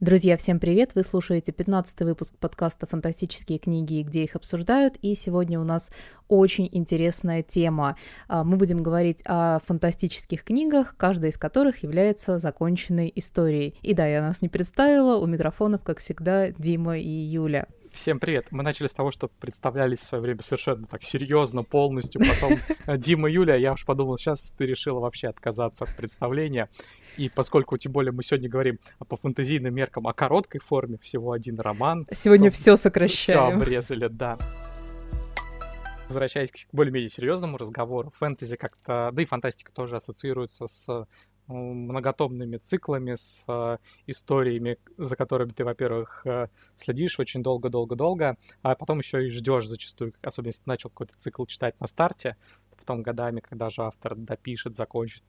Друзья, всем привет! Вы слушаете 15 выпуск подкаста «Фантастические книги где их обсуждают». И сегодня у нас очень интересная тема. А, мы будем говорить о фантастических книгах, каждая из которых является законченной историей. И да, я нас не представила, у микрофонов, как всегда, Дима и Юля. Всем привет. Мы начали с того, что представлялись в свое время совершенно так серьезно, полностью. Потом э, Дима и Юля, я уж подумал, сейчас ты решила вообще отказаться от представления. И поскольку, тем более, мы сегодня говорим по фэнтезийным меркам о короткой форме, всего один роман. Сегодня все сокращаем. Все обрезали, да. Возвращаясь к более-менее серьезному разговору, фэнтези как-то, да и фантастика тоже ассоциируется с многотомными циклами, с э, историями, за которыми ты, во-первых, э, следишь очень долго-долго-долго, а потом еще и ждешь зачастую, особенно если ты начал какой-то цикл читать на старте, потом годами, когда же автор допишет, закончит.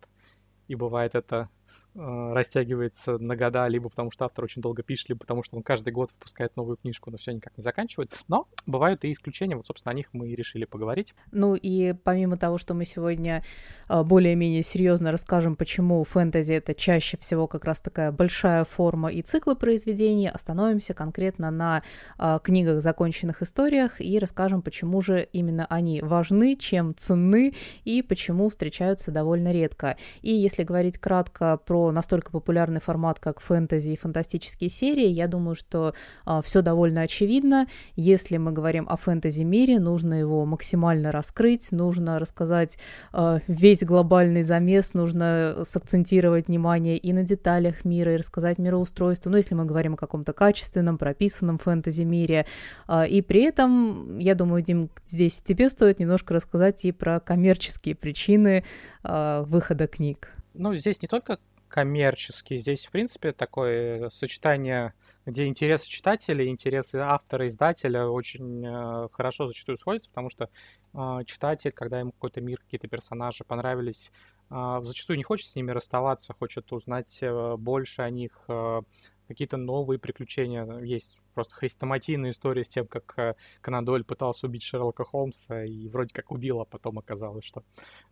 И бывает это Э, растягивается на года, либо потому что автор очень долго пишет, либо потому что он каждый год выпускает новую книжку, но все никак не заканчивает. Но бывают и исключения, вот, собственно, о них мы и решили поговорить. Ну и помимо того, что мы сегодня э, более-менее серьезно расскажем, почему фэнтези это чаще всего как раз такая большая форма и циклы произведений, остановимся конкретно на э, книгах, законченных историях и расскажем, почему же именно они важны, чем ценны и почему встречаются довольно редко. И если говорить кратко про настолько популярный формат, как фэнтези и фантастические серии, я думаю, что а, все довольно очевидно. Если мы говорим о фэнтези-мире, нужно его максимально раскрыть, нужно рассказать а, весь глобальный замес, нужно сакцентировать внимание и на деталях мира, и рассказать мироустройство. Ну, если мы говорим о каком-то качественном, прописанном фэнтези-мире. А, и при этом, я думаю, Дим, здесь тебе стоит немножко рассказать и про коммерческие причины а, выхода книг. Ну, здесь не только коммерческий. Здесь, в принципе, такое сочетание, где интересы читателя и интересы автора, издателя очень э, хорошо зачастую сходятся, потому что э, читатель, когда ему какой-то мир, какие-то персонажи понравились, э, зачастую не хочет с ними расставаться, хочет узнать э, больше о них, э, какие-то новые приключения. Есть просто хрестоматийная история с тем, как э, Конан пытался убить Шерлока Холмса и вроде как убил, а потом оказалось, что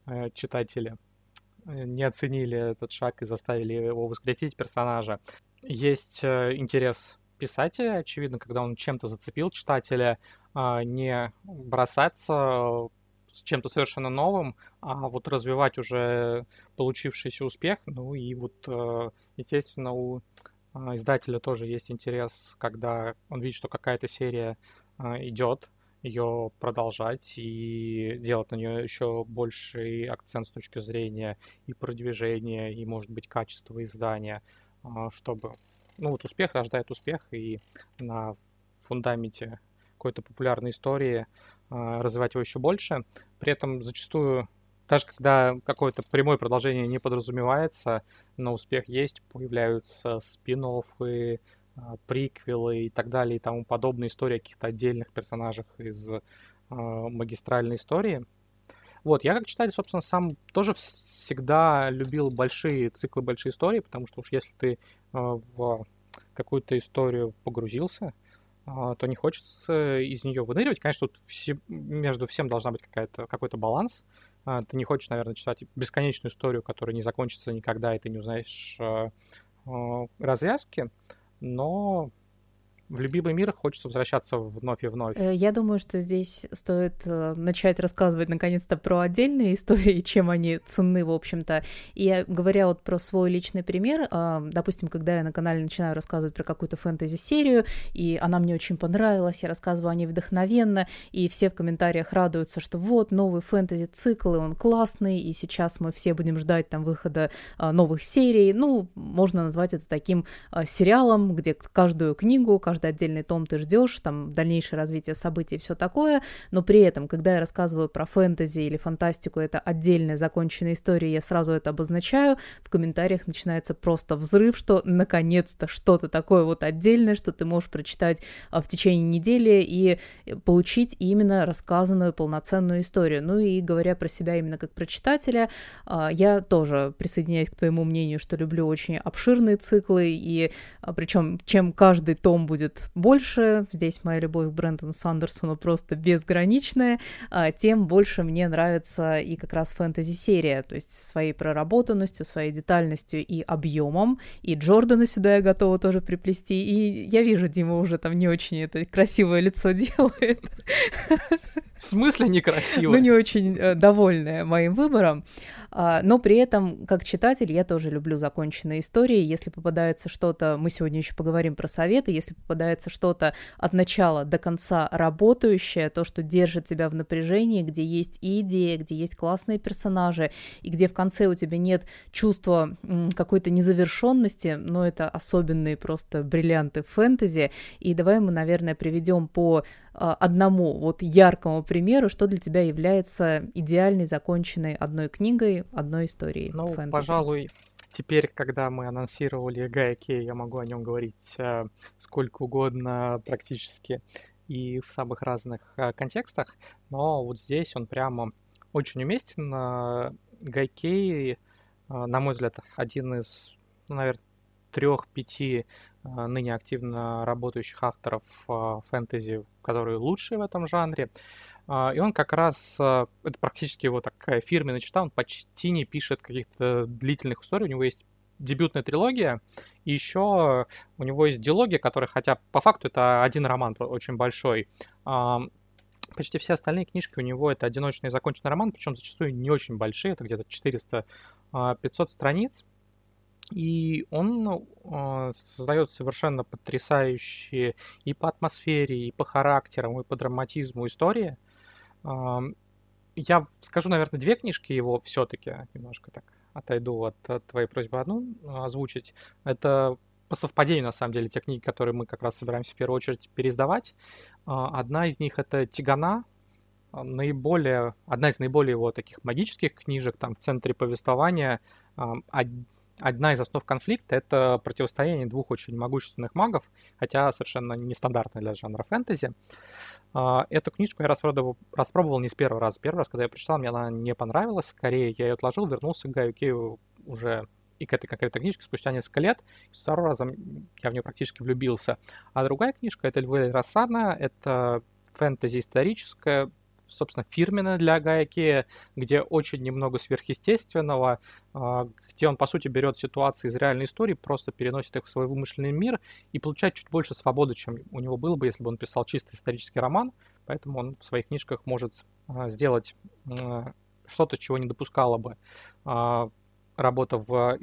э, читатели Э, не оценили этот шаг и заставили его воскресить персонажа. Есть э, интерес писателя, очевидно, когда он чем-то зацепил читателя, а, не бросаться с чем-то совершенно новым, а вот развивать уже получившийся успех. Ну и вот, э, естественно, у издателя тоже есть интерес, когда он видит, что какая-то серия идет, ее продолжать и делать на нее еще больший акцент с точки зрения и продвижения, и, может быть, качества издания, а, чтобы... Ну, вот успех рождает успех, и на фундаменте какой-то популярной истории а, развивать его еще больше. При этом зачастую даже когда какое-то прямое продолжение не подразумевается, но успех есть, появляются спин а, приквелы и так далее и тому подобное, истории о каких-то отдельных персонажах из э, магистральной истории. Вот, я как читатель, собственно, сам тоже всегда любил большие циклы, большие истории, потому что уж если ты э, в какую-то историю погрузился, э, то не хочется из нее выныривать. Конечно, тут все, между всем должна быть какая-то, какой-то баланс. Э, ты не хочешь, наверное, читать бесконечную историю, которая не закончится никогда, и ты не узнаешь э, э, развязки но в любимый мир хочется возвращаться вновь и вновь. Э, я думаю, что здесь стоит э, начать рассказывать наконец-то про отдельные истории, чем они ценны, в общем-то. И говоря вот про свой личный пример, э, допустим, когда я на канале начинаю рассказывать про какую-то фэнтези-серию, и она мне очень понравилась, я рассказываю о ней вдохновенно, и все в комментариях радуются, что вот новый фэнтези-цикл, и он классный, и сейчас мы все будем ждать там выхода новых серий. Ну, можно назвать это таким сериалом, где каждую книгу, каждую каждый отдельный том ты ждешь, там дальнейшее развитие событий и все такое, но при этом, когда я рассказываю про фэнтези или фантастику, это отдельная законченная история, я сразу это обозначаю, в комментариях начинается просто взрыв, что наконец-то что-то такое вот отдельное, что ты можешь прочитать а, в течение недели и получить именно рассказанную полноценную историю. Ну и говоря про себя именно как про читателя, а, я тоже присоединяюсь к твоему мнению, что люблю очень обширные циклы, и а, причем чем каждый том будет будет больше, здесь моя любовь к Брэндону Сандерсону просто безграничная, а, тем больше мне нравится и как раз фэнтези-серия, то есть своей проработанностью, своей детальностью и объемом, и Джордана сюда я готова тоже приплести, и я вижу, Дима уже там не очень это красивое лицо делает. В смысле некрасиво? Ну, не очень э, довольная моим выбором. А, но при этом, как читатель, я тоже люблю законченные истории. Если попадается что-то, мы сегодня еще поговорим про советы, если попадается что-то от начала до конца работающее, то, что держит тебя в напряжении, где есть и идея, где есть классные персонажи, и где в конце у тебя нет чувства какой-то незавершенности, но это особенные просто бриллианты фэнтези. И давай мы, наверное, приведем по а, одному вот яркому примеру, что для тебя является идеальной законченной одной книгой, одной историей ну, фэнтези. пожалуй, теперь, когда мы анонсировали Гая Кей, я могу о нем говорить э, сколько угодно практически и в самых разных э, контекстах, но вот здесь он прямо очень уместен. Э, Гай Кей, э, на мой взгляд, один из, ну, наверное, трех-пяти ныне активно работающих авторов фэнтези, которые лучшие в этом жанре. А, и он как раз, э, это практически его такая фирменная чита, он почти не пишет каких-то длительных историй, у него есть дебютная трилогия, и еще у него есть диалогия, которая, хотя по факту это один роман очень большой, почти все остальные книжки у него это одиночный законченный роман, причем зачастую не очень большие, это где-то 400-500 страниц, и он создает совершенно потрясающие и по атмосфере, и по характерам, и по драматизму истории. Я скажу, наверное, две книжки его все-таки, немножко так отойду от, от твоей просьбы одну озвучить. Это по совпадению, на самом деле, те книги, которые мы как раз собираемся в первую очередь переиздавать. Одна из них это «Тигана», наиболее, одна из наиболее его таких магических книжек, там в центре повествования одна из основ конфликта — это противостояние двух очень могущественных магов, хотя совершенно нестандартно для жанра фэнтези. А, эту книжку я распробовал, распробовал не с первого раза. Первый раз, когда я прочитал, мне она не понравилась. Скорее, я ее отложил, вернулся к Гаю Кею уже и к этой конкретной книжке спустя несколько лет. С второго раза я в нее практически влюбился. А другая книжка — это «Львы Рассадна». Это фэнтези историческая, собственно, фирменная для Гая где очень немного сверхъестественного, а, где он, по сути, берет ситуации из реальной истории, просто переносит их в свой вымышленный мир и получает чуть больше свободы, чем у него было бы, если бы он писал чисто исторический роман. Поэтому он в своих книжках может а, сделать что-то, чего не допускала бы а, работа в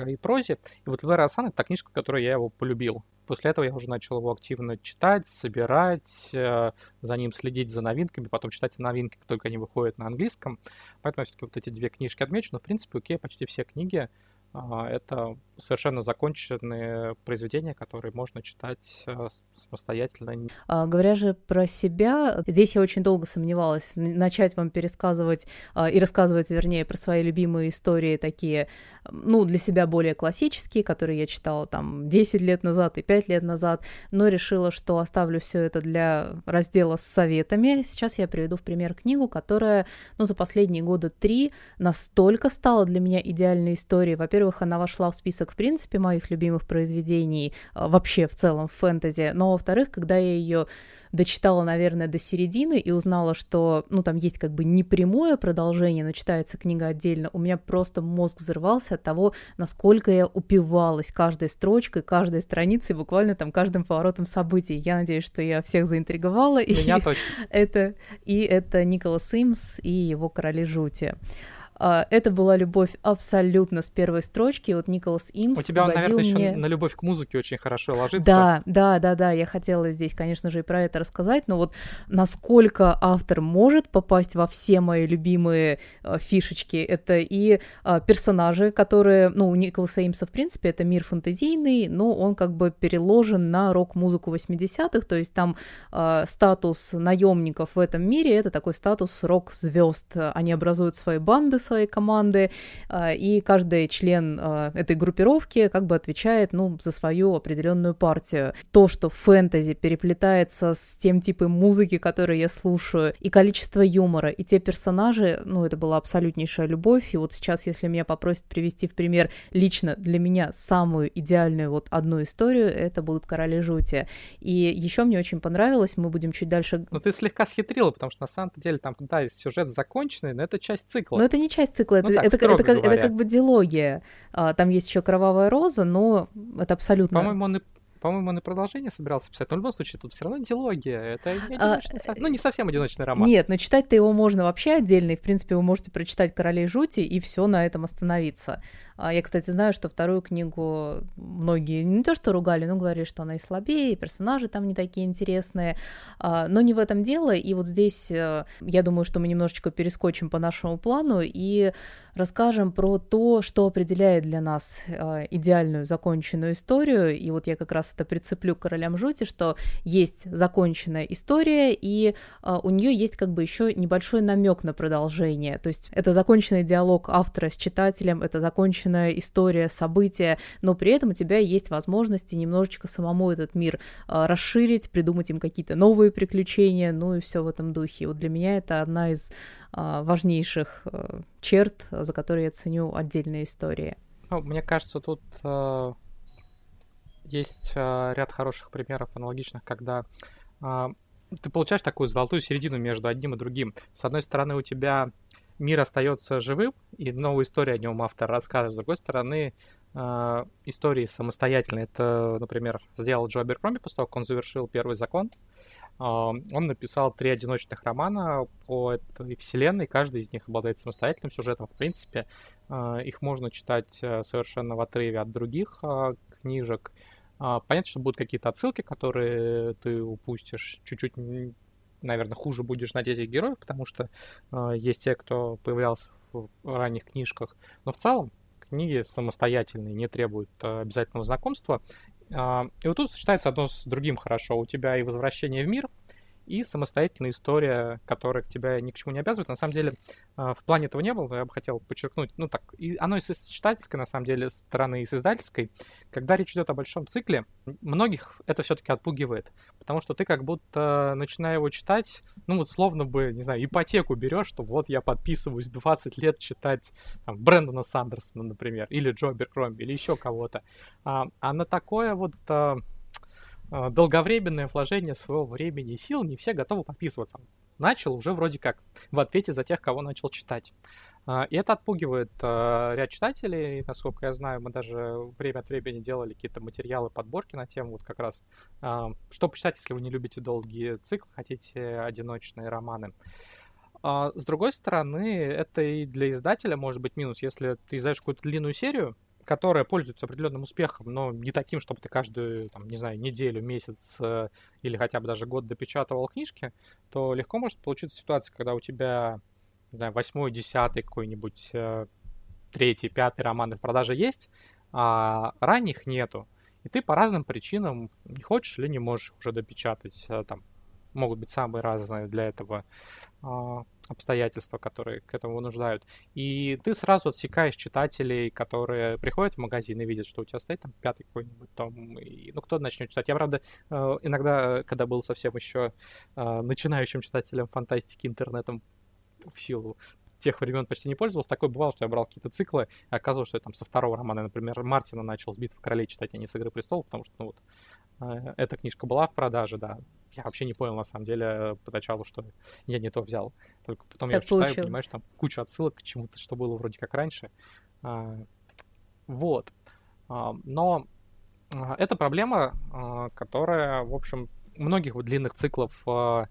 исторической прозе. И вот Лера Асан — это та книжка, которую я его полюбил. После этого я уже начал его активно читать, собирать, э, за ним следить за новинками, потом читать новинки, как только они выходят на английском. Поэтому все-таки вот эти две книжки отмечу. Но, в принципе, окей, почти все книги а, это совершенно законченные произведения, которые можно читать э, самостоятельно. А, говоря же про себя, здесь я очень долго сомневалась, начать вам пересказывать а, и рассказывать, вернее, про свои любимые истории такие, ну, для себя более классические, которые я читала там 10 лет назад и 5 лет назад, но решила, что оставлю все это для раздела с советами. Сейчас я приведу в пример книгу, которая, ну, за последние года три настолько стала для меня идеальной историей. Во-первых, она вошла в список, в принципе, моих любимых произведений а, вообще в целом в фэнтези, но во-вторых, когда я ее дочитала, наверное, до середины и узнала, что, ну, там есть как бы непрямое продолжение, но читается книга отдельно, у меня просто мозг взрывался от того, насколько я упивалась каждой строчкой, каждой страницей, буквально там каждым поворотом событий. Я надеюсь, что я всех заинтриговала. Меня и точно. Это, и это Николас Симс и его «Короли жути». А, это была любовь абсолютно с первой строчки. Вот Николас Имс У тебя, наверное, мне... еще на любовь к музыке очень хорошо ложится. Да, да, да, да. Я хотела здесь, конечно же, и про это рассказать, но вот насколько автор может попасть во все мои любимые э, фишечки, это и э, персонажи, которые, ну, у Николаса Имса, в принципе, это мир фантазийный, но он как бы переложен на рок-музыку 80-х, то есть там э, статус наемников в этом мире это такой статус рок-звезд. Они образуют свои банды, своей команды, а, и каждый член а, этой группировки как бы отвечает, ну, за свою определенную партию. То, что фэнтези переплетается с тем типом музыки, которую я слушаю, и количество юмора, и те персонажи, ну, это была абсолютнейшая любовь, и вот сейчас, если меня попросят привести в пример лично для меня самую идеальную вот одну историю, это будут «Короли жути». И еще мне очень понравилось, мы будем чуть дальше... Ну, ты слегка схитрила, потому что на самом деле там, да, сюжет законченный, но это часть цикла. Но это не часть цикла, ну, это, так, это, это, как, это как бы диалогия. А, там есть еще «Кровавая роза», но это абсолютно... По-моему, он и по-моему, он и продолжение собирался писать, но в любом случае тут все равно диалогия. Это не а, ну, не совсем одиночный роман. Нет, но читать-то его можно вообще отдельно, и, в принципе, вы можете прочитать «Королей жути» и все на этом остановиться. А я, кстати, знаю, что вторую книгу многие не то что ругали, но говорили, что она и слабее, и персонажи там не такие интересные. А, но не в этом дело. И вот здесь э, я думаю, что мы немножечко перескочим по нашему плану и расскажем про то, что определяет для нас э, идеальную законченную историю. И вот я как раз это прицеплю к королям жути, что есть законченная история, и э, у нее есть как бы еще небольшой намек на продолжение. То есть это законченный диалог автора с читателем, это законченный законченная история, события, но при этом у тебя есть возможности немножечко самому этот мир э, расширить, придумать им какие-то новые приключения, ну и все в этом духе. Вот для меня это одна из э, важнейших э, черт, за которые я ценю отдельные истории. Ну, мне кажется, тут э, есть э, ряд хороших примеров аналогичных, когда э, ты получаешь такую золотую середину между одним и другим. С одной стороны, у тебя мир остается живым, и новую историю о нем автор рассказывает. С другой стороны, э, истории самостоятельные. Это, например, сделал Джо Аберкромби после того, как он завершил первый закон. Э, он написал три одиночных романа по этой вселенной, каждый из них обладает самостоятельным сюжетом. В принципе, э, их можно читать э, совершенно в отрыве от других э, книжек. Э, понятно, что будут какие-то отсылки, которые ты упустишь чуть-чуть наверное, хуже будешь на детях героев, потому что э, есть те, кто появлялся в ранних книжках. Но в целом книги самостоятельные, не требуют э, обязательного знакомства. Э, и вот тут сочетается одно с другим хорошо. У тебя и возвращение в мир, и самостоятельная история, которая к тебя ни к чему не обязывает. На самом деле, а, в плане этого не было, я бы хотел подчеркнуть, ну так, и оно и с читательской, на самом деле, стороны, и с издательской. Когда речь идет о большом цикле, многих это все-таки отпугивает, потому что ты как будто, начиная его читать, ну вот словно бы, не знаю, ипотеку берешь, что вот я подписываюсь 20 лет читать там, Брэндона Сандерсона, например, или Джо Беркромби, или еще кого-то. А, а на такое вот а, долговременное вложение своего времени и сил не все готовы подписываться. Начал уже вроде как в ответе за тех, кого начал читать. А, и это отпугивает а, ряд читателей. Насколько я знаю, мы даже время от времени делали какие-то материалы, подборки на тему вот как раз, что почитать, если вы не любите долгие циклы, хотите одиночные романы. С другой стороны, это и для издателя может быть минус, если ты издаешь какую-то длинную серию, которая пользуется определенным успехом, но не таким, чтобы ты каждую, там, не знаю, неделю, месяц э, или хотя бы даже год допечатывал книжки, то легко может получиться ситуация, когда у тебя, не знаю, восьмой, десятый какой-нибудь э, третий, пятый романы в продаже есть, а ранних нету. И ты по разным причинам не хочешь или не можешь уже допечатать. Э, там могут быть самые разные для этого а, обстоятельства, которые к этому вынуждают. И ты сразу отсекаешь читателей, которые приходят в магазин и видят, что у тебя стоит там пятый какой-нибудь том, и, ну, кто начнет читать. Я, правда, э, иногда, когда был совсем еще э, начинающим читателем фантастики интернетом в силу тех времен почти не пользовался. Такое бывало, что я брал какие-то циклы, и оказывалось, что я там со второго романа, например, Мартина начал с «Битвы королей» читать, а не с «Игры престолов», потому что, ну вот, э, эта книжка была в продаже, да, я вообще не понял, на самом деле, поначалу, что я не то взял. Только потом так я читаю, понимаешь, там куча отсылок к чему-то, что было вроде как раньше. А, вот. А, но а, это проблема, которая, в общем, многих вот длинных циклов а,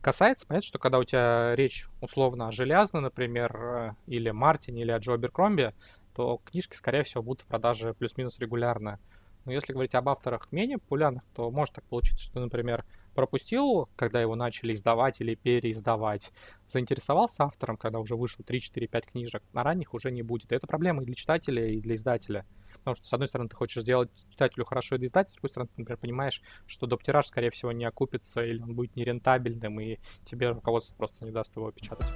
касается. Понятно, что когда у тебя речь условно о Железно, например, э, или Мартине, или о Джо Беркромби, то книжки, скорее всего, будут в продаже плюс-минус регулярно. Но если говорить об авторах менее популярных, то может так получиться, что, например, пропустил, когда его начали издавать или переиздавать, заинтересовался автором, когда уже вышло 3, 4, 5 книжек, на ранних уже не будет. И это проблема и для читателя, и для издателя. Потому что, с одной стороны, ты хочешь сделать читателю хорошо и издать, с другой стороны, ты, например, понимаешь, что доптираж, скорее всего, не окупится, или он будет нерентабельным, и тебе руководство просто не даст его печатать.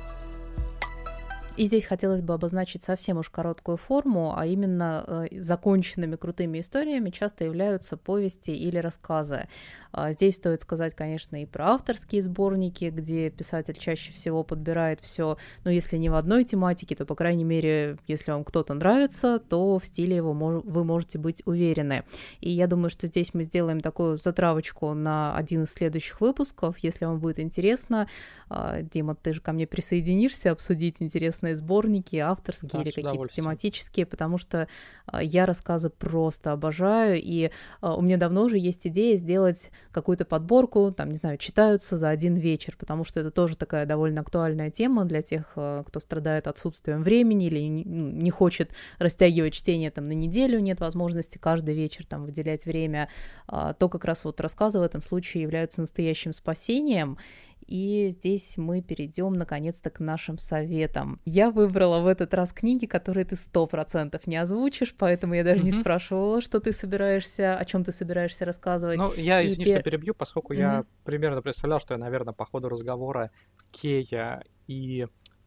И здесь хотелось бы обозначить совсем уж короткую форму, а именно э, законченными крутыми историями часто являются повести или рассказы. А здесь стоит сказать, конечно, и про авторские сборники, где писатель чаще всего подбирает все, ну, если не в одной тематике, то, по крайней мере, если вам кто-то нравится, то в стиле его вы можете быть уверены. И я думаю, что здесь мы сделаем такую затравочку на один из следующих выпусков. Если вам будет интересно, а, Дима, ты же ко мне присоединишься обсудить интересные сборники, авторские да, или какие-то тематические, потому что а, я рассказы просто обожаю, и у меня давно уже есть идея сделать какую-то подборку, там, не знаю, читаются за один вечер, потому что это тоже такая довольно актуальная тема для тех, э, кто страдает отсутствием времени или ну, не хочет растягивать чтение там на неделю, нет возможности каждый вечер там выделять время, а, то как раз вот рассказы в этом случае являются настоящим спасением, и здесь мы перейдем наконец-то к нашим советам. Я выбрала в этот раз книги, которые ты сто процентов не озвучишь, поэтому я даже mm-hmm. не спрашивала, что ты собираешься, о чем ты собираешься рассказывать. Ну, я, извини, пер... что перебью, поскольку mm-hmm. я примерно представлял, что я, наверное, по ходу разговора Кея и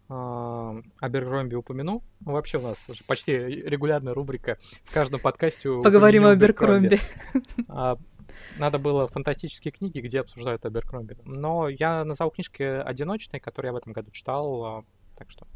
а, Абергромби упомяну. Ну, вообще у нас почти регулярная рубрика в каждом подкасте. Поговорим о Аберкромби. Надо было фантастические книги, где обсуждают Аберкромби. Но я назову книжки одиночные, которые я в этом году читал, а, так что,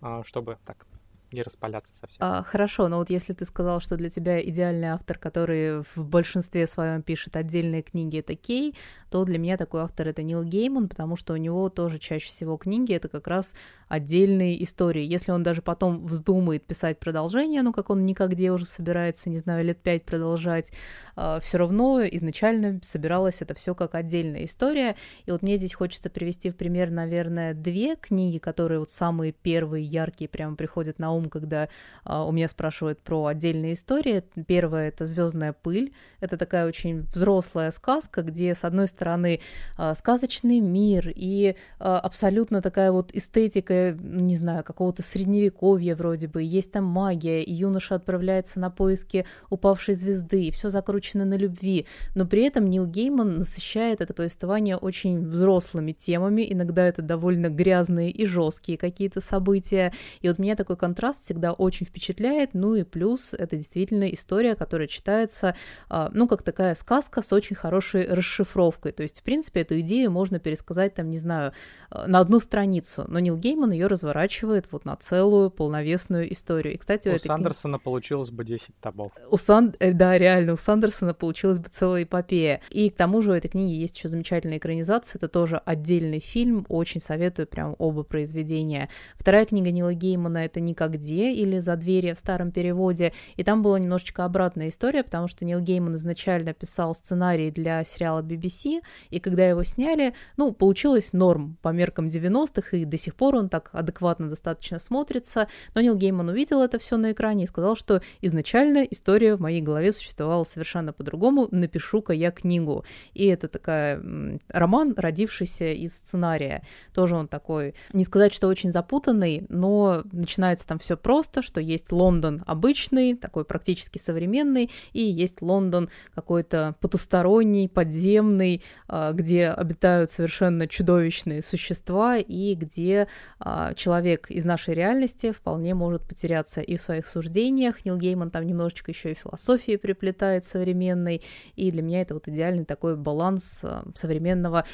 а, чтобы так не распаляться совсем. А, хорошо, но вот если ты сказал, что для тебя идеальный автор, который в большинстве своем пишет отдельные книги, это Кей, то для меня такой автор это Нил Гейман, потому что у него тоже чаще всего книги это как раз отдельные истории. Если он даже потом вздумает писать продолжение, ну как он никогде уже собирается, не знаю, лет пять продолжать, а, все равно изначально собиралось это все как отдельная история. И вот мне здесь хочется привести в пример, наверное, две книги, которые вот самые первые, яркие, прямо приходят на ум, когда а, у меня спрашивают про отдельные истории. Первая это Звездная пыль. Это такая очень взрослая сказка, где, с одной стороны, а, сказочный мир и а, абсолютно такая вот эстетика, не знаю, какого-то средневековья вроде бы. Есть там магия, и юноша отправляется на поиски упавшей звезды, и все закручено на любви. Но при этом Нил Гейман насыщает это повествование очень взрослыми темами. Иногда это довольно грязные и жесткие какие-то события. И вот меня такой контраст контраст всегда очень впечатляет, ну и плюс это действительно история, которая читается, а, ну, как такая сказка с очень хорошей расшифровкой, то есть, в принципе, эту идею можно пересказать, там, не знаю, а, на одну страницу, но Нил Гейман ее разворачивает вот на целую полновесную историю. И, кстати, у, у Сандерсона кни... получилось бы 10 томов. У Сан... Э, да, реально, у Сандерсона получилась бы целая эпопея. И к тому же у этой книги есть еще замечательная экранизация, это тоже отдельный фильм, очень советую прям оба произведения. Вторая книга Нила Геймана — это «Никак где» или «За двери» в старом переводе, и там была немножечко обратная история, потому что Нил Гейман изначально писал сценарий для сериала BBC, и когда его сняли, ну, получилось норм по меркам 90-х, и до сих пор он так адекватно достаточно смотрится, но Нил Гейман увидел это все на экране и сказал, что изначально история в моей голове существовала совершенно по-другому, напишу-ка я книгу. И это такая роман, родившийся из сценария. Тоже он такой, не сказать, что очень запутанный, но начинается там все просто, что есть Лондон обычный, такой практически современный, и есть Лондон какой-то потусторонний, подземный, а, где обитают совершенно чудовищные существа, и где а, человек из нашей реальности вполне может потеряться и в своих суждениях. Нил Гейман там немножечко еще и философии приплетает современной, и для меня это вот идеальный такой баланс а, современного.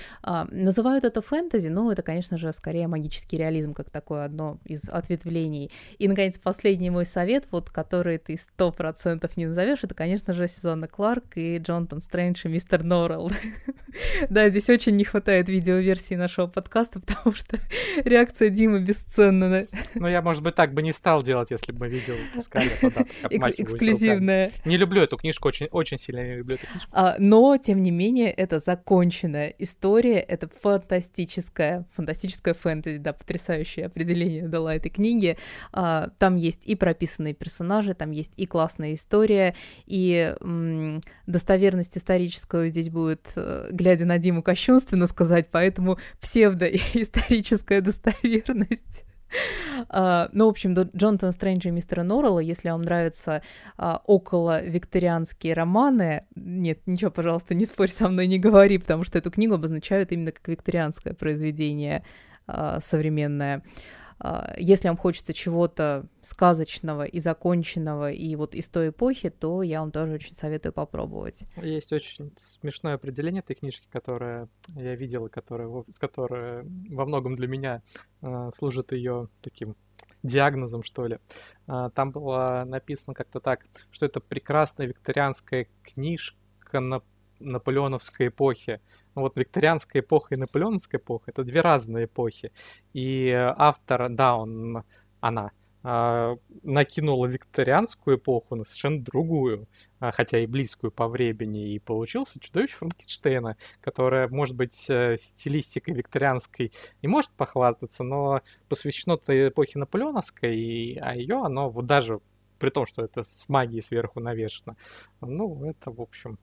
Называют это фэнтези, но это, конечно же, скорее магический реализм, как такое одно из ответвлений. И, наконец, последний мой совет, вот который ты сто процентов не назовешь, это, конечно же, Сезонна Кларк и Джонатан Стрэндж и Мистер Норрелл. да, здесь очень не хватает видеоверсии нашего подкаста, потому что реакция Димы бесценна. ну, я, может быть, так бы не стал делать, если бы мы видео выпускали. Эксклюзивная. Не люблю эту книжку, очень, очень сильно не люблю эту книжку. А, но, тем не менее, это законченная история, это фантастическая, фантастическая фэнтези, да, потрясающее определение дала этой книге. А, там есть и прописанные персонажи, там есть и классная история, и м, достоверность историческую здесь будет, э, глядя на Диму, кощунственно сказать, поэтому псевдоисторическая достоверность. Uh, ну, в общем, Джонатан Стрэндж и мистера Норрелла, если вам нравятся uh, около викторианские романы, нет, ничего, пожалуйста, не спорь со мной, не говори, потому что эту книгу обозначают именно как викторианское произведение современное. а, если вам хочется чего-то сказочного и законченного, и вот из той эпохи, то я вам тоже очень советую попробовать. Есть очень смешное определение этой книжки, которое я видел, которое, которое во многом для меня э, служит ее таким диагнозом, что ли. А, там было написано как-то так, что это прекрасная викторианская книжка на наполеоновской эпохи. Ну, вот викторианская эпоха и наполеоновская эпоха — это две разные эпохи. И автор, да, он, она э, накинула викторианскую эпоху на совершенно другую, э, хотя и близкую по времени, и получился чудовище Франкенштейна, которое, может быть, э, стилистикой викторианской не может похвастаться, но посвящено той эпохе наполеоновской, и, а ее оно вот даже при том, что это с магией сверху навешено. Ну, это, в общем,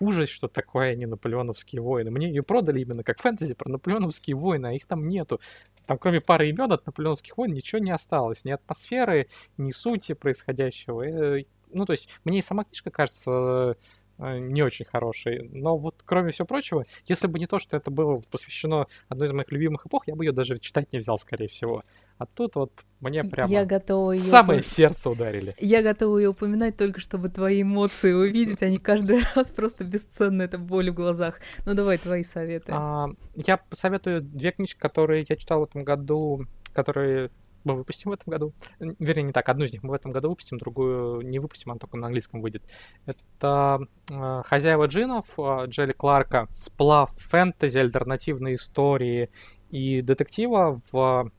ужас, что такое не наполеоновские войны. Мне ее продали именно как фэнтези про наполеоновские войны, а их там нету. Там кроме пары имен от наполеоновских войн ничего не осталось. Ни атмосферы, ни сути происходящего. Э, ну, то есть, мне и сама книжка кажется Э, не очень хороший. Но вот кроме всего прочего, если бы не то, что это было посвящено одной из моих любимых эпох, я бы ее даже читать не взял, скорее всего. А тут вот мне прямо я готова ее самое упом... сердце ударили. Я готова ее упоминать только, чтобы твои эмоции увидеть, они каждый раз просто бесценны, это боль в глазах. Ну давай твои советы. А, я посоветую две книжки, которые я читал в этом году, которые мы выпустим в этом году. Вернее, не так, одну из них мы в этом году выпустим, другую не выпустим, она только на английском выйдет. Это э, «Хозяева джинов» э, Джелли Кларка, сплав фэнтези, альтернативные истории и детектива. В...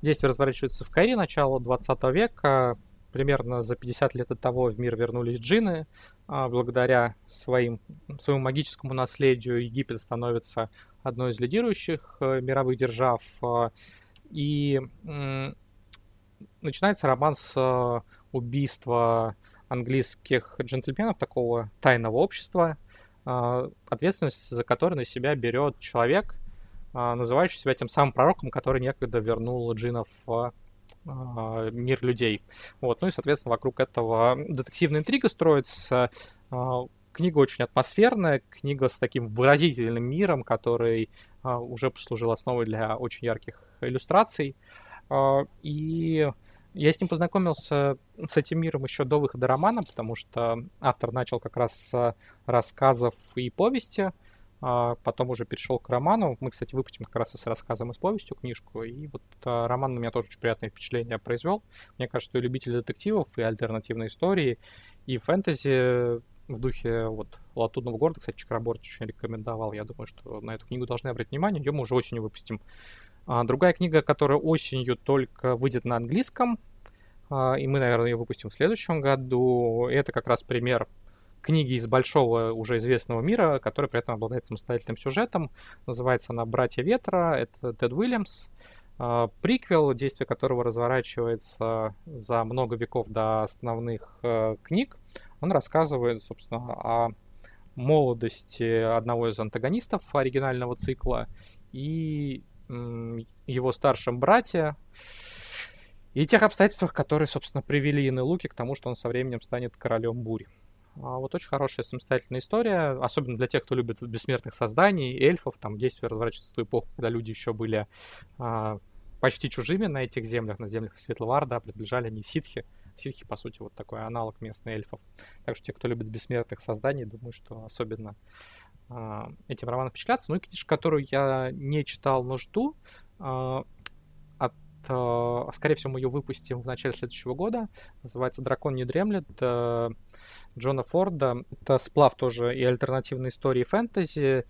Действие разворачивается в Кайре начала 20 века. Примерно за 50 лет от того в мир вернулись джины. А благодаря своим, своему магическому наследию Египет становится одной из лидирующих э, мировых держав. И начинается роман с э, убийства английских джентльменов, такого тайного общества, э, ответственность за которое на себя берет человек, э, называющий себя тем самым пророком, который некогда вернул джинов в мир людей. Вот. Ну и, соответственно, вокруг этого детективная интрига строится. Книга очень атмосферная, книга с таким выразительным миром, который уже послужил основой для очень ярких иллюстраций. И я с ним познакомился, с этим миром еще до выхода романа, потому что автор начал как раз с рассказов и повести, а потом уже перешел к роману. Мы, кстати, выпустим как раз и с рассказом и с повестью книжку, и вот а, роман на меня тоже очень приятное впечатление произвел. Мне кажется, что и любители детективов, и альтернативной истории, и фэнтези в духе вот Латунного города, кстати, Чакраборд очень рекомендовал. Я думаю, что на эту книгу должны обратить внимание. Ее мы уже осенью выпустим. А другая книга, которая осенью только выйдет на английском, а, и мы, наверное, ее выпустим в следующем году, это как раз пример книги из большого уже известного мира, который при этом обладает самостоятельным сюжетом. Называется она «Братья ветра». Это Тед Уильямс. А, приквел, действие которого разворачивается за много веков до основных э, книг. Он рассказывает, собственно, о молодости одного из антагонистов оригинального цикла и его старшем брате и тех обстоятельствах, которые, собственно, привели Ины Луки к тому, что он со временем станет королем бури. А вот очень хорошая самостоятельная история, особенно для тех, кто любит бессмертных созданий, эльфов, там действия разворачиваются в эпоху, когда люди еще были а, почти чужими на этих землях, на землях Светлого Арда, приближали они ситхи. Ситхи, по сути, вот такой аналог местных эльфов. Так что те, кто любит бессмертных созданий, думаю, что особенно а, этим романом впечатляться. Ну и книжка, которую я не читал, но жду, а, от, а, скорее всего, мы ее выпустим в начале следующего года. Называется «Дракон не дремлет» Джона Форда. Это сплав тоже и альтернативной истории фэнтези.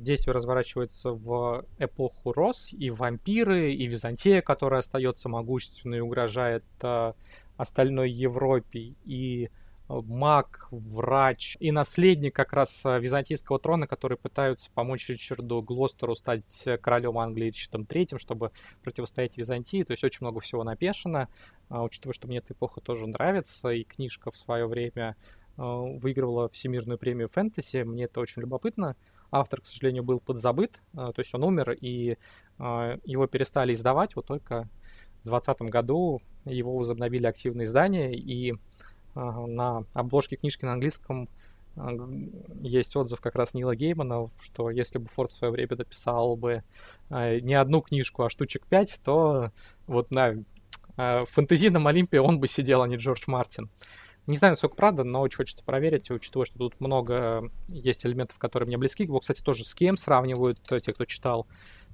Действие разворачивается в эпоху Рос, и вампиры, и Византия, которая остается могущественной и угрожает остальной Европе, и маг, врач и наследник как раз э, византийского трона, которые пытаются помочь Ричарду Глостеру стать э, королем Англии Ричардом Третьим, чтобы противостоять Византии. То есть очень много всего напешено. А, учитывая, что мне эта эпоха тоже нравится, и книжка в свое время э, выигрывала Всемирную премию фэнтези, мне это очень любопытно. Автор, к сожалению, был подзабыт, то есть он умер, и его перестали издавать, вот только в 2020 году его возобновили активные издания, и на обложке книжки на английском есть отзыв как раз Нила Геймана, что если бы Форд в свое время написал бы не одну книжку, а штучек пять, то вот на фэнтезийном Олимпе он бы сидел, а не Джордж Мартин. Не знаю, насколько правда, но очень хочется проверить, учитывая, что тут много есть элементов, которые мне близки. Его, кстати, тоже с кем сравнивают те, кто читал.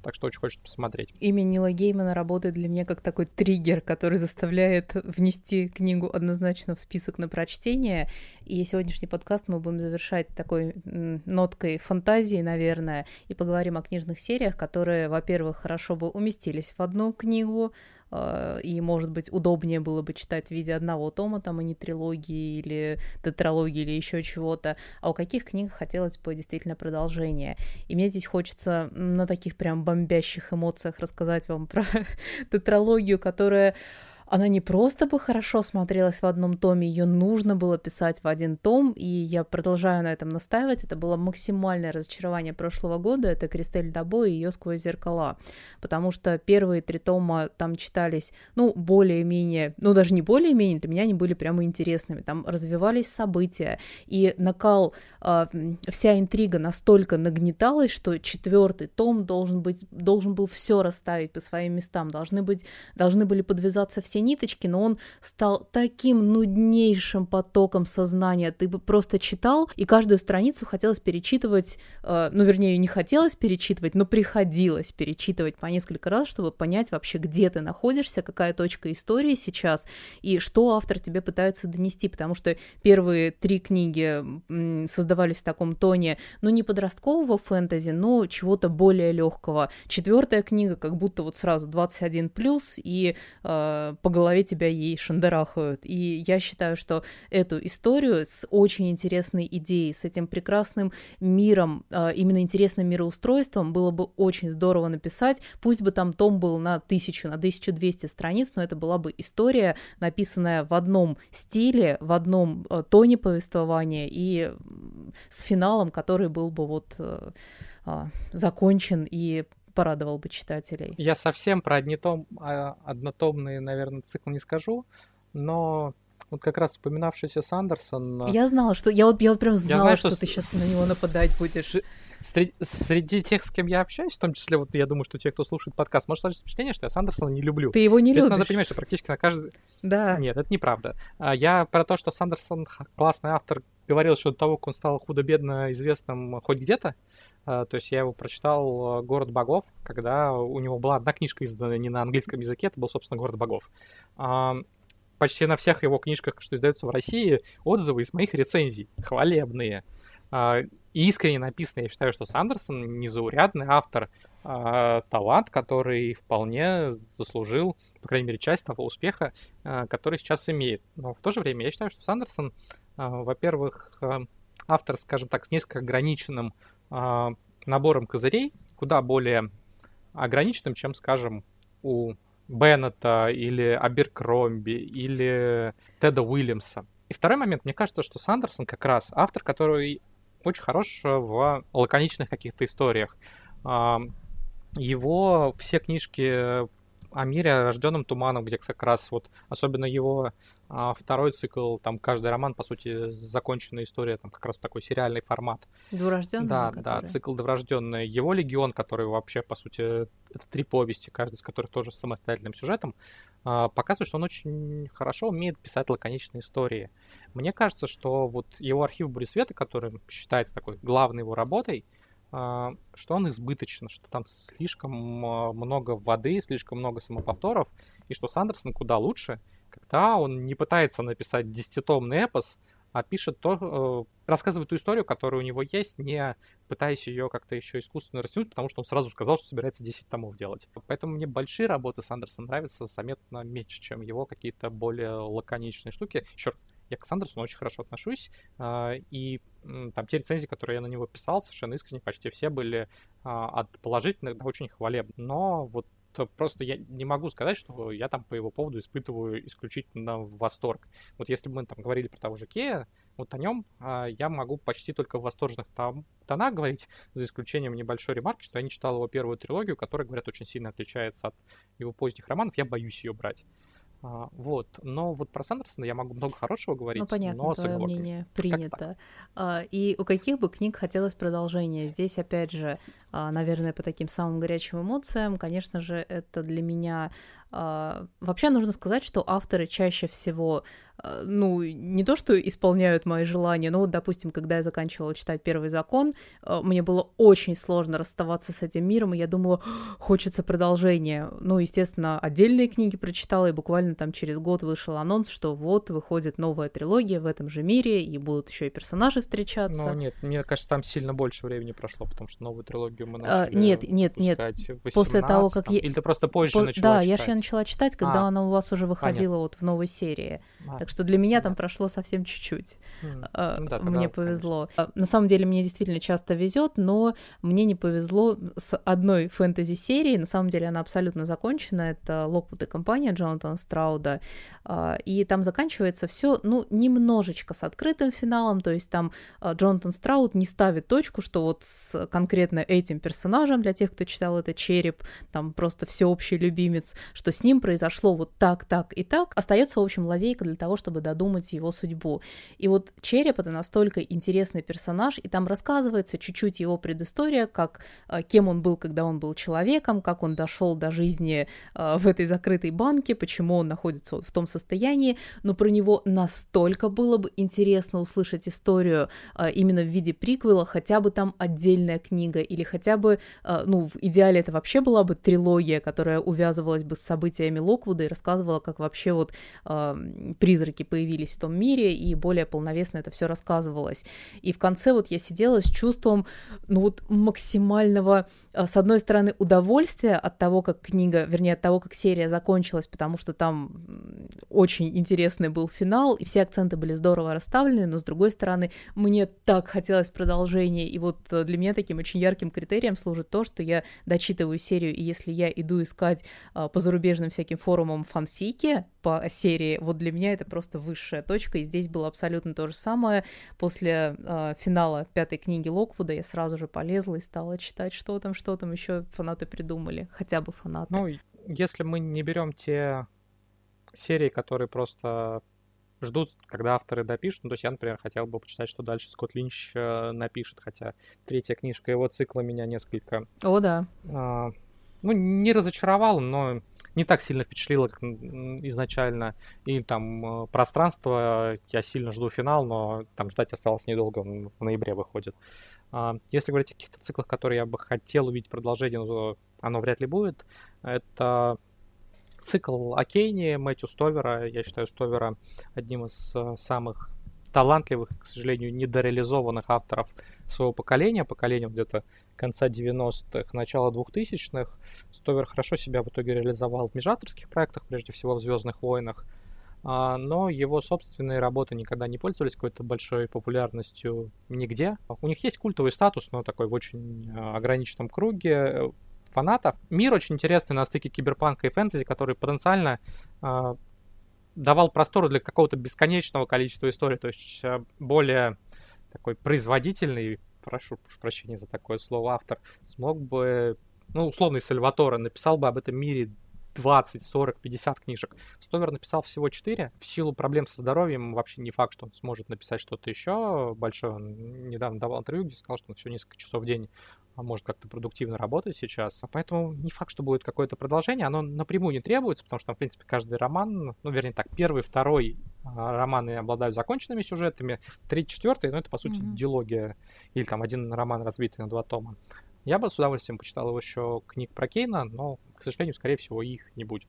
Так что очень хочется посмотреть. Имя Нила Геймана работает для меня как такой триггер, который заставляет внести книгу однозначно в список на прочтение. И сегодняшний подкаст мы будем завершать такой ноткой фантазии, наверное, и поговорим о книжных сериях, которые, во-первых, хорошо бы уместились в одну книгу, э, и, может быть, удобнее было бы читать в виде одного тома, там, а не трилогии или тетралогии или еще чего-то, а у каких книг хотелось бы действительно продолжение. И мне здесь хочется на таких прям бомбящих эмоциях рассказать вам про тетралогию, которая она не просто бы хорошо смотрелась в одном томе, ее нужно было писать в один том, и я продолжаю на этом настаивать. Это было максимальное разочарование прошлого года, это Кристель Дабо и ее сквозь зеркала, потому что первые три тома там читались, ну, более-менее, ну, даже не более-менее, для меня они были прямо интересными, там развивались события, и накал, э, вся интрига настолько нагнеталась, что четвертый том должен быть, должен был все расставить по своим местам, должны быть, должны были подвязаться все ниточки, но он стал таким нуднейшим потоком сознания. Ты бы просто читал, и каждую страницу хотелось перечитывать, э, ну, вернее, не хотелось перечитывать, но приходилось перечитывать по несколько раз, чтобы понять вообще, где ты находишься, какая точка истории сейчас, и что автор тебе пытается донести, потому что первые три книги создавались в таком тоне, ну, не подросткового фэнтези, но чего-то более легкого. Четвертая книга как будто вот сразу 21 плюс, и э, по голове тебя ей шандарахают. И я считаю, что эту историю с очень интересной идеей, с этим прекрасным миром, а, именно интересным мироустройством было бы очень здорово написать. Пусть бы там том был на тысячу, на 1200 страниц, но это была бы история, написанная в одном стиле, в одном а, тоне повествования и с финалом, который был бы вот а, закончен и порадовал бы читателей. Я совсем про однотом, а, однотомный, наверное, цикл не скажу, но вот как раз вспоминавшийся Сандерсон... Я знала, что... Я вот, я вот прям знала, я знаю, что, что ты сейчас на него нападать будешь. Среди, среди тех, с кем я общаюсь, в том числе, вот я думаю, что те, кто слушает подкаст, может сложиться впечатление, что я Сандерсона не люблю. Ты его не это любишь. надо понимать, что практически на каждый... Да. Нет, это неправда. А я про то, что Сандерсон классный автор, говорил еще до того, как он стал худо-бедно известным хоть где-то. А, то есть я его прочитал а, «Город богов», когда у него была одна книжка издана не на английском языке, это был, собственно, «Город богов». А, почти на всех его книжках, что издаются в России, отзывы из моих рецензий, хвалебные. искренне написано, я считаю, что Сандерсон незаурядный автор, талант, который вполне заслужил, по крайней мере, часть того успеха, который сейчас имеет. Но в то же время я считаю, что Сандерсон, во-первых, автор, скажем так, с несколько ограниченным а, набором козырей, куда более ограниченным, чем, скажем, у Беннета или Аберкромби или Теда Уильямса. И второй момент, мне кажется, что Сандерсон как раз автор, который очень хорош в лаконичных каких-то историях. А, его все книжки о мире, рожденном туманом, где как раз вот, особенно его а, второй цикл, там каждый роман, по сути, законченная история, там как раз такой сериальный формат. Двурожденный? Да, который... да, цикл Двурожденный. Его Легион, который вообще, по сути, это три повести, каждый из которых тоже с самостоятельным сюжетом, а, показывает, что он очень хорошо умеет писать лаконичные истории. Мне кажется, что вот его архив Буресвета, который считается такой главной его работой, что он избыточен, что там слишком а, много воды, слишком много самоповторов, и что Сандерсон куда лучше, когда он не пытается написать десятитомный эпос, а пишет то, э, рассказывает ту историю, которая у него есть, не пытаясь ее как-то еще искусственно растянуть, потому что он сразу сказал, что собирается 10 томов делать. Поэтому мне большие работы Сандерсона нравятся заметно меньше, чем его какие-то более лаконичные штуки. Еще я к Сандерсону очень хорошо отношусь, а, и там те рецензии, которые я на него писал, совершенно искренне, почти все были а, от положительных до очень хвалебных. Но вот просто я не могу сказать, что я там по его поводу испытываю исключительно восторг. Вот если бы мы там говорили про того же Кея, вот о нем а, я могу почти только в восторженных там, тонах говорить, за исключением небольшой ремарки, что я не читал его первую трилогию, которая, говорят, очень сильно отличается от его поздних романов. Я боюсь ее брать. А, вот. Но вот про Сандерсона я могу много хорошего говорить. Ну, понятно, но твое мнение принято. А, и у каких бы книг хотелось продолжения? Здесь, опять же, а, наверное, по таким самым горячим эмоциям, конечно же, это для меня... А, вообще нужно сказать, что авторы чаще всего ну, не то, что исполняют мои желания, но вот, допустим, когда я заканчивала читать «Первый закон», э, мне было очень сложно расставаться с этим миром, и я думала, хочется продолжения. Ну, естественно, отдельные книги прочитала, и буквально там через год вышел анонс, что вот выходит новая трилогия в этом же мире, и будут еще и персонажи встречаться. Ну, нет, мне кажется, там сильно больше времени прошло, потому что новую трилогию мы а, начали а, Нет, нет, нет. 18, После того, как... Там, я... Или ты просто позже По... начала Да, читать? я же начала читать, когда а. она у вас уже выходила а, вот в новой серии. А. Так что для меня там прошло совсем чуть-чуть. Mm. Ну, да, мне повезло. Конечно. На самом деле мне действительно часто везет, но мне не повезло с одной фэнтези-серией. На самом деле она абсолютно закончена. Это Локвуд и компания Джонатана Страуда. А, и там заканчивается все, ну, немножечко с открытым финалом. То есть там а, Джонатан Страуд не ставит точку, что вот с конкретно этим персонажем, для тех, кто читал это череп, там просто всеобщий любимец, что с ним произошло вот так, так и так. Остается, в общем, лазейка для того, чтобы додумать его судьбу. И вот Череп — это настолько интересный персонаж, и там рассказывается чуть-чуть его предыстория, как э, кем он был, когда он был человеком, как он дошел до жизни э, в этой закрытой банке, почему он находится вот в том состоянии, но про него настолько было бы интересно услышать историю э, именно в виде приквела, хотя бы там отдельная книга, или хотя бы, ну, в идеале это вообще была бы трилогия, которая увязывалась бы с событиями Локвуда и рассказывала, как вообще вот призраки появились в том мире, и более полновесно это все рассказывалось. И в конце вот я сидела с чувством, ну вот максимального Э, с одной стороны, удовольствие от того, как книга, вернее, от того, как серия закончилась, потому что там очень интересный был финал, и все акценты были здорово расставлены, но с другой стороны, мне так хотелось продолжения, и вот э, для меня таким очень ярким критерием служит то, что я дочитываю серию, и если я иду искать а, по зарубежным всяким форумам фанфики по серии, вот для меня это просто высшая точка, и здесь было абсолютно то же самое. После а, финала пятой книги Локвуда я сразу же полезла и стала читать, что там, что там еще фанаты придумали, хотя бы фанаты. Ну, если мы не берем те серии, которые просто ждут, когда авторы допишут. Ну, то есть я, например, хотел бы почитать, что дальше Скотт Линч э, напишет, хотя третья книжка его цикла меня несколько... О, да. Э, ну, не разочаровал, но не так сильно впечатлило, как изначально. И там э, пространство, я сильно жду финал, но там ждать осталось недолго, он в ноябре выходит. А, если говорить о каких-то циклах, которые я бы хотел увидеть продолжение, но оно вряд ли будет, это цикл о Мэтью Стовера. Я считаю Стовера одним из э, самых талантливых, к сожалению, недореализованных авторов своего поколения, поколения где-то конца 90-х, начала 2000-х. Стовер хорошо себя в итоге реализовал в межавторских проектах, прежде всего в «Звездных войнах», а, но его собственные работы никогда не пользовались какой-то большой популярностью нигде. У них есть культовый статус, но такой в очень а, ограниченном круге э, фанатов. Мир очень интересный на стыке киберпанка и фэнтези, который потенциально э, давал простор для какого-то бесконечного количества историй, то есть более такой производительный, прошу прощения за такое слово, автор смог бы, ну, условный Сальватора написал бы об этом мире 20, 40, 50 книжек. Стовер написал всего 4. В силу проблем со здоровьем вообще не факт, что он сможет написать что-то еще большое. Он недавно давал интервью, где сказал, что он всего несколько часов в день может как-то продуктивно работать сейчас. Поэтому не факт, что будет какое-то продолжение. Оно напрямую не требуется, потому что там, в принципе, каждый роман, ну, вернее так, первый, второй а, романы обладают законченными сюжетами, третий, четвертый, ну, это, по сути, mm-hmm. дилогия. Или там один роман разбитый на два тома. Я бы с удовольствием почитал его еще книг про Кейна, но, к сожалению, скорее всего, их не будет.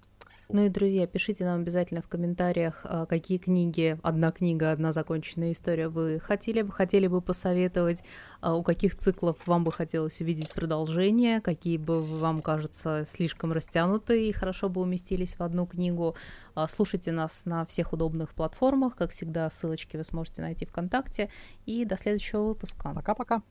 Ну и, друзья, пишите нам обязательно в комментариях, а, какие книги, одна книга, одна законченная история вы хотели бы, хотели бы посоветовать, а, у каких циклов вам бы хотелось увидеть продолжение, какие бы вам кажется слишком растянуты и хорошо бы уместились в одну книгу. А, слушайте нас на всех удобных платформах, как всегда, ссылочки вы сможете найти ВКонтакте. И до следующего выпуска. Пока-пока.